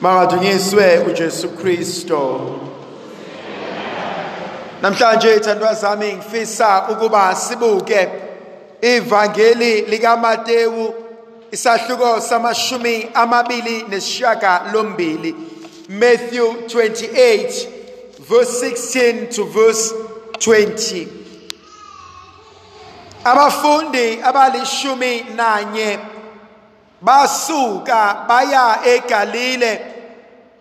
Mangadunyiswe uJesu Kristo. Namhlanje ithandwa zami ngifisa ukuba sibuke ivangeli likaMateyu isahluko samashumi amabili nesishaka lombili Matthew 28 verse 16 to verse 20 Abafundi abalishumi nanye basuka baya eGalile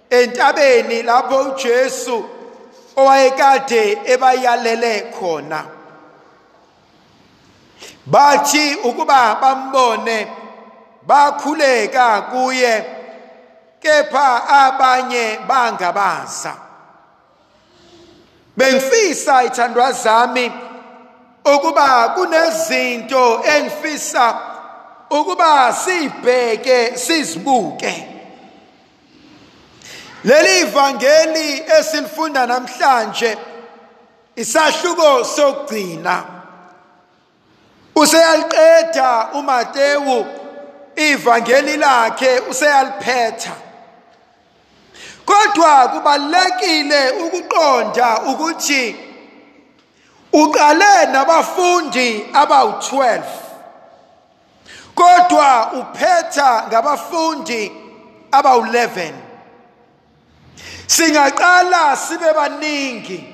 entabeni lapho uJesu owayekade ebayalele khona. Bathi ukuba bambone bakhuleka kuye kepha abanye bangabaza. Bengifisa ithandwa zami ukuba kunezinto engifisa ukuba sibheke sizibuke. Leli ivangeli esilifunda namhlanje isahluko sokugcina. Useyaliqeda uMateyu ivangeli lakhe useyaliphetha. Kodwa kubalekile ukuqonda ukuthi uqale nabafundi abawu12 kodwa uphetha ngabafundi abawu11 singaqala sibe baningi.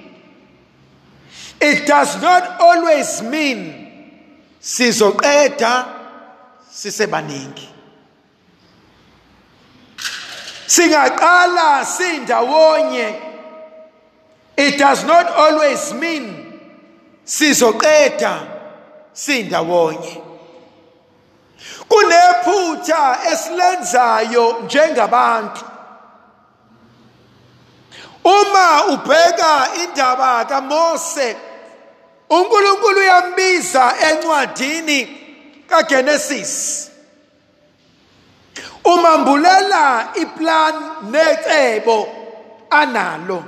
It does not always mean sizoqeda sisebaningi singaqala sindawonye. It does not always mean sizoqeda sindawonye. Kunephutha esilenzayo njengabantu. Uma ubheka indaba kaMose uNkulunkulu uyambiza encwadini kaGenesis umambulela iplan necebo analo.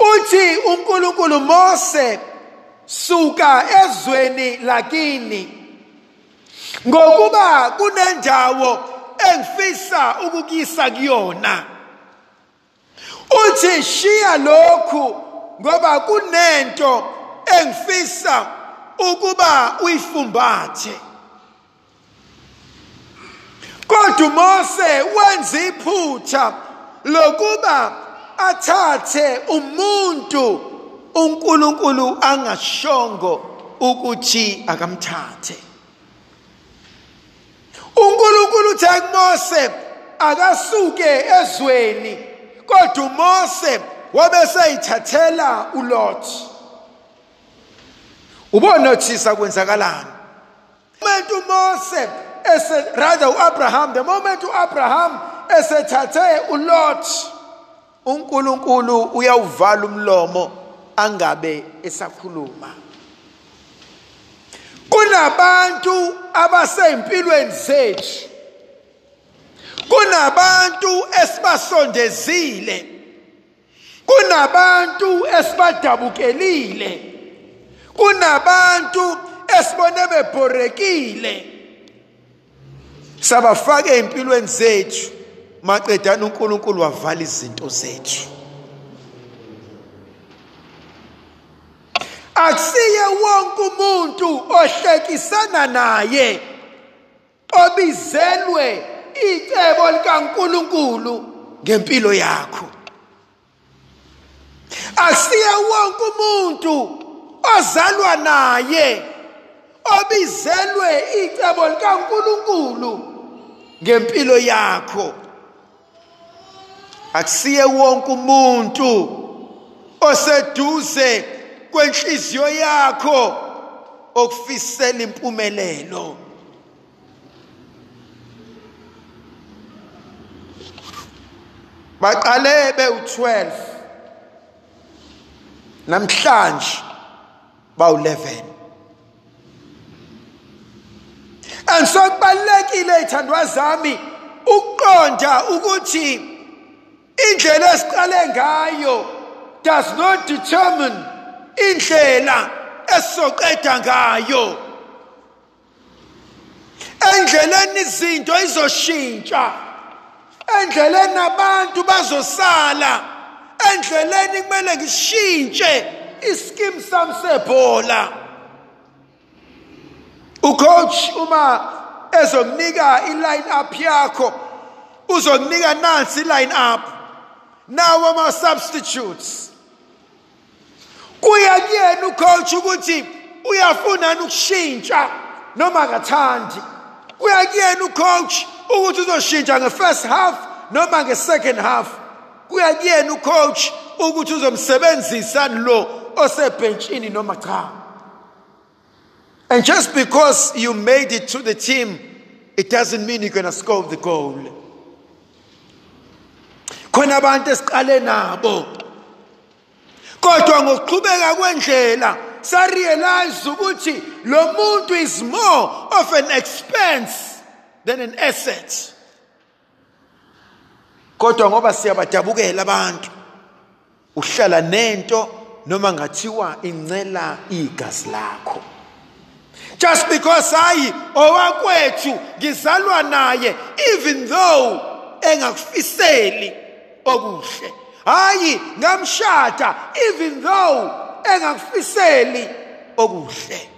Uthi uNkulunkulu Mose suka ezweni lakini. Ngokuba kunendawo engifisa ukukisa kuyona. Uthi shiya lokhu ngoba kunento engifisa ukuba uyifumbathe. Kodwa Mose wenza iphutha lokuba athathe umuntu uNkulunkulu angashongo ukuthi akamthathe. uNkulunkulu uthe kuMose akasuke ezweni kodwa uMose wabeseyithathela uLot ubonothisa kwenzakalani? Moment uMose ese rather uAbraham the moment uAbraham esethathe uLot uNkulunkulu uyawuvala umlomo angabe esakhuluma. Kunabantu abasempilweni zethu. Kunabantu esibasondezile kunabantu esibadabukelile kunabantu esibone bebhorekile. Sabafaka empilweni zethu maqedana uNkulunkulu wavala izinto zethu. Akusiye wonke umuntu ohlekisana naye obizelwe icebo likaNkulunkulu ngempilo yakho. Asiye wonke umuntu ozalwa naye obizelwe icebo likaNkulunkulu ngempilo yakho. Akusiye wonke umuntu oseduze kwenhliziyo yakho okufisela impumelelo. Baqale bewu12 namhlanje bawu11 ansokubalekile ithandwa zami ukuqonda ukuthi indlela esiqale ngayo does not determine indlela esizoqeda ngayo. Endleleni izinto izoshintsha. Endleleni abantu bazosala. Endleleni kumele ngishintshe iskim sami sebhola. Ucoach uma ezokunika iline up yakho uzokunika nansi iline up nawo ama substitutes kuya kuyena ucoach ukuthi uyafuna ukushintsha noma akathandi. Kuya kuyena ucoach ukuthi uzoshintsha nge-first half noma nge-second half. Kuya kuyena ucoach ukuthi uzomsebenzisa lo osebhentshini noma cha. And just because you made it to the team it doesn't mean you're going to score the goal. Khona abantu esiqale nabo kodwa ngokuqhubeka kwendlela sarealize ukuthi lo muntu is more of an expense than an asset. Kodwa ngoba siyabadabukela abantu uhlala nento noma ngathiwa incela igazi lakho. Just because hayi owakwethu ngizalwa naye even though engakufiseli okuhle. Hayi ngamshada even though engakufiseli okuhle.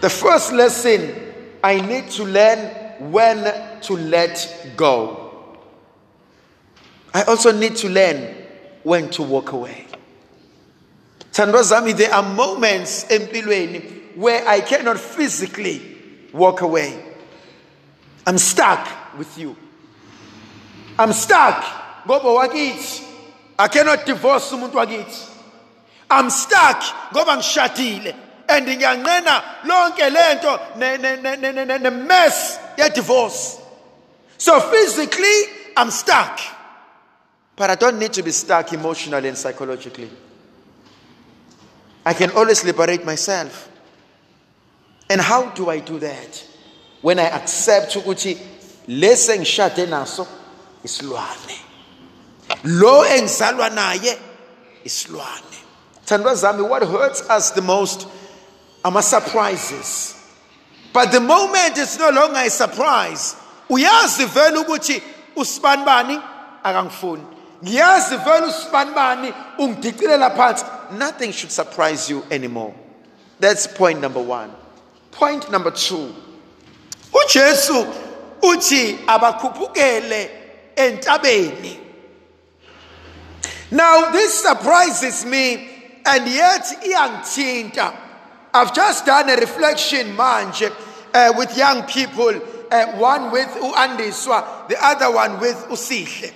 The first lesson i need to learn when to let go. I also need to learn when to walk away. There are moments in empilweni where i cannot physically walk away. I'm stuck with you. I'm stuck ngoba wakithi i cannot divorce umuntu wakithi. I'm stuck ngoba ngishadile and ngiyanqena lonke lento ne-mess ye-divorce so physically i'm stuck. But i don't need to be stuck emotionally and psychologically. I can always liberate myself. And how do i do that? When i accept ukuthi lesi engishade naso isilwane lo engizalwa naye isilwane. Thandwa zami what hurts us the most ama surprises. But the moment it's no longer a surprise uyazi vele ukuthi usibani bani? Akangifuni. Ngiyazi vele usibani bani? Ungidicilela phansi. Nothing should surprise you anymore. That's point number 1 point number 2 uJesu uthi abakhuphukele entabeni now this surprises me and yet iyangithinta i've just done a reflection manje uh, with young people uh, one with uandiswa the other one with usihle.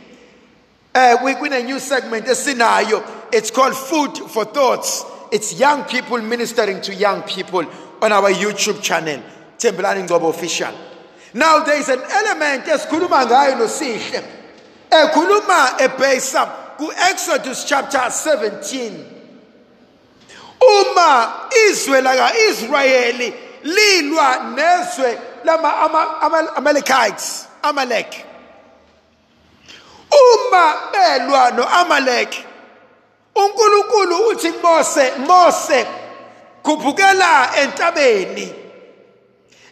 Uh, we in a new segment a scenario. it's called food for thoughts. It's young people ministering to young people on our youtube channel. Tembelani Ngobo official. Now there is an element esikhuluma ngayo ekhuluma ebase up ku-exodus chapter 17 uma izwe laka-israyeli lilwa nezwe lama-amalekites amalek. Uma belwa no-amalek unkulunkulu uthi mose mose khuphukela entabeni.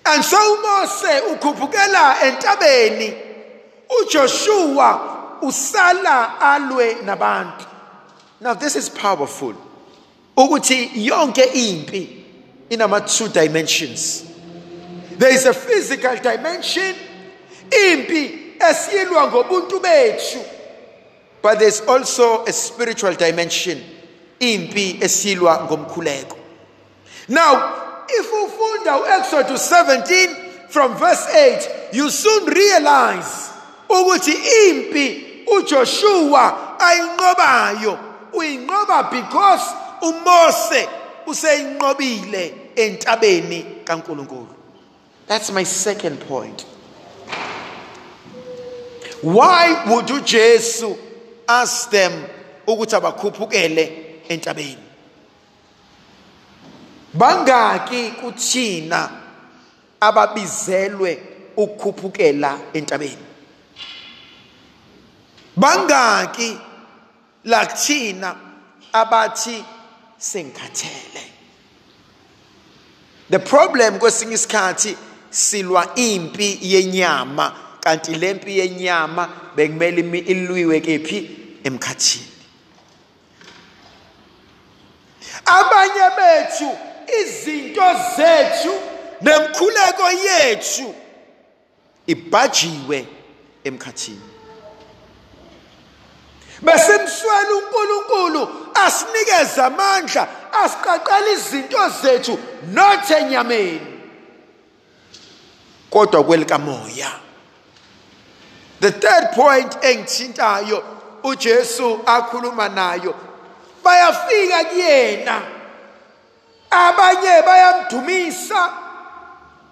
And so umose ukhuphukela entabeni ujoshua usala alwe nabantu. Now this is powerful. Ukuthi yonke impi inama two dimensions. There is a physical dimension impi esiyilwa ngobuntu bethu but there's also a spiritual dimension impi esiyilwa ngomkhuleko. Now if ufunda uExodus 17 from verse 8 you soon realize ukuthi impi uJoshua ayinqobayo uyinqoba because uMose useyinqobile entabeni kaNkuluNkulu. That's my second point. Why would uJesu ask them ukuthi abakhuphukele entabeni? Bangaki kuthina ababizelwe ukukhuphukela entabeni? Bangaki lakuthina abathi sengikhathele the problem kwesinye isikhathi silwa impi yenyama kanti lempi yenyama bekumele ilwiwe kephi? Emkhathini. Abanye bethu izinto zethu nemkhuleko yethu ibhajiwe emkhathini. Besimswela uNkulunkulu asinikeze amandla asiqaqala izinto zethu not enyameni kodwa kwelikamoya the third point engithintayo uJesu akhuluma nayo bayafika kuyena. Abanye bayamdumisa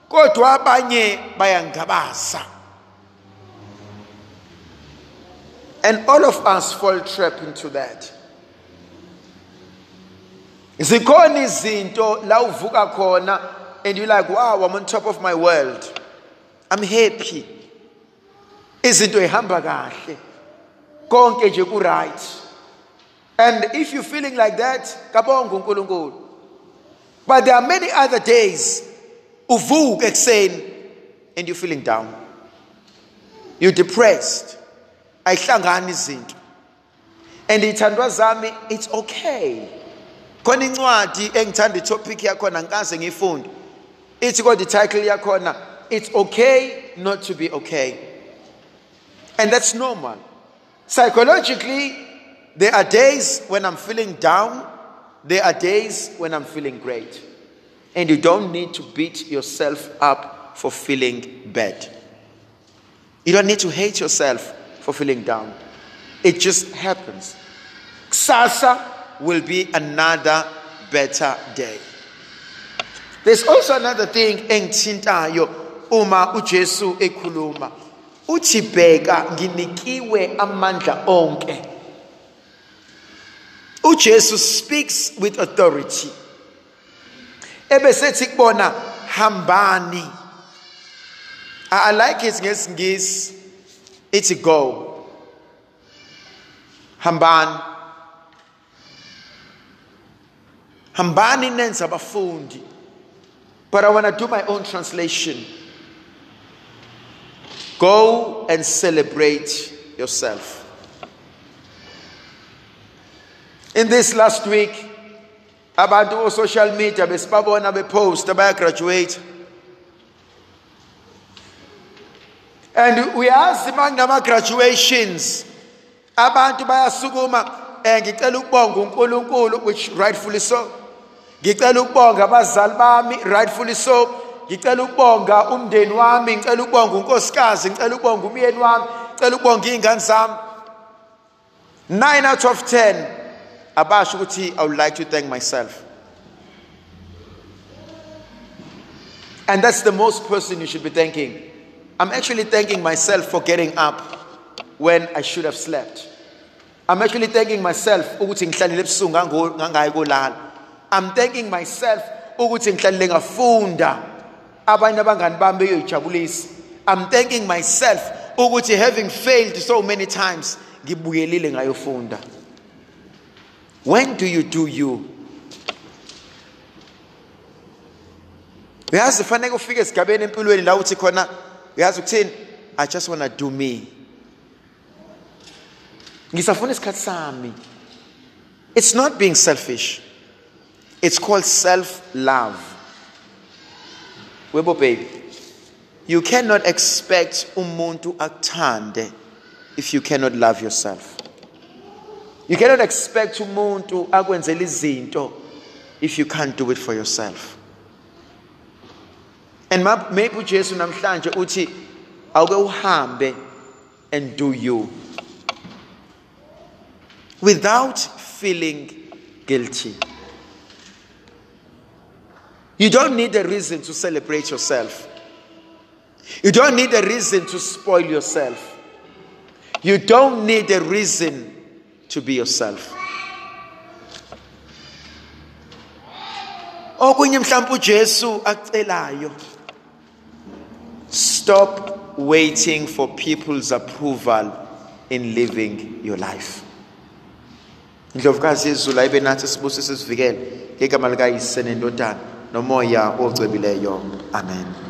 kodwa abanye bayangabaza. And all of us fall trap into that. Zikhona izinto la uvuka khona and you're like wow i'm on top of my world. I'm happy. Izinto ihamba kahle. Konke nje ku right and if you're feeling like that kabonga uNkulunkulu. But there are many other days uvuka ekuseni and you're feeling down. You're depressed ayihlangani izinto. And ithandwa zami it's okay. Khona incwadi engithanda itopic yakhona ngikaze ngiyifunde ithi kodwa ititle yakhona it's okay not to be okay. And that's normal. Psychologically there are days when i'm feeling down there are days when i'm feeling great. And you don't need to beat yourself up for feeling bad. You don't need to hate yourself feeling down. It just happens. Sasa will be another better day. There's also another thing engithintayo uma uJesu ekhuluma. Uthi bheka nginikiwe amandla onke. uJesu speaks with authority. Ebesethi kubona hambani. I like it ngesingisi ithi go. Hambani hambani nenza abafundi but i want to do my own translation. Go and celebrate yourself. In this last week abantu social media besibabona bepost abayagraduate and uyazi manginama graduations. Abantu bayasukuma. Eh ngicela ukubonga uNkulunkulu which rightfully so. Ngicela ukubonga abazali bami rightfully so. Ngicela ukubonga umndeni wami ngicela ukubonga unkosikazi ngicela ukubonga umyeni wami ngicela ukubonga izingane zami. 9 out of 10 abasho ukuthi i would like to thank myself. And that's the most person you should be thanking I'm actually thanking myself for getting up when I should have slept. I'm actually thanking myself ukuthi ngihlalile ebusuku ngangayi kolala. I'm thanking myself ukuthi ngihlalile ngafunda abanye abangani bami. I'm thanking myself ukuthi having failed so many times. When do you do you? uyazi fanele ufike esigabeni empilweni la uthi khona uyazi ukuthini i just want to do me. It's not being selfish. It's called self love webo baby you cannot expect umuntu akuthande if you cannot love yourself. You cannot expect umuntu akwenzele izinto if you can't do it for yourself and maybe uJesu namhlanje uthi awuke uhambe and do you without feeling guilty. You don't need a reason to celebrate yourself. You don't need a reason to spoil yourself. You don't need a reason to be yourself. okunye mhlawumbe uJesu acelayo Stop waiting for people's approval in living your life. indlovukazi nathi ngegama likayise nendodana nomoya amen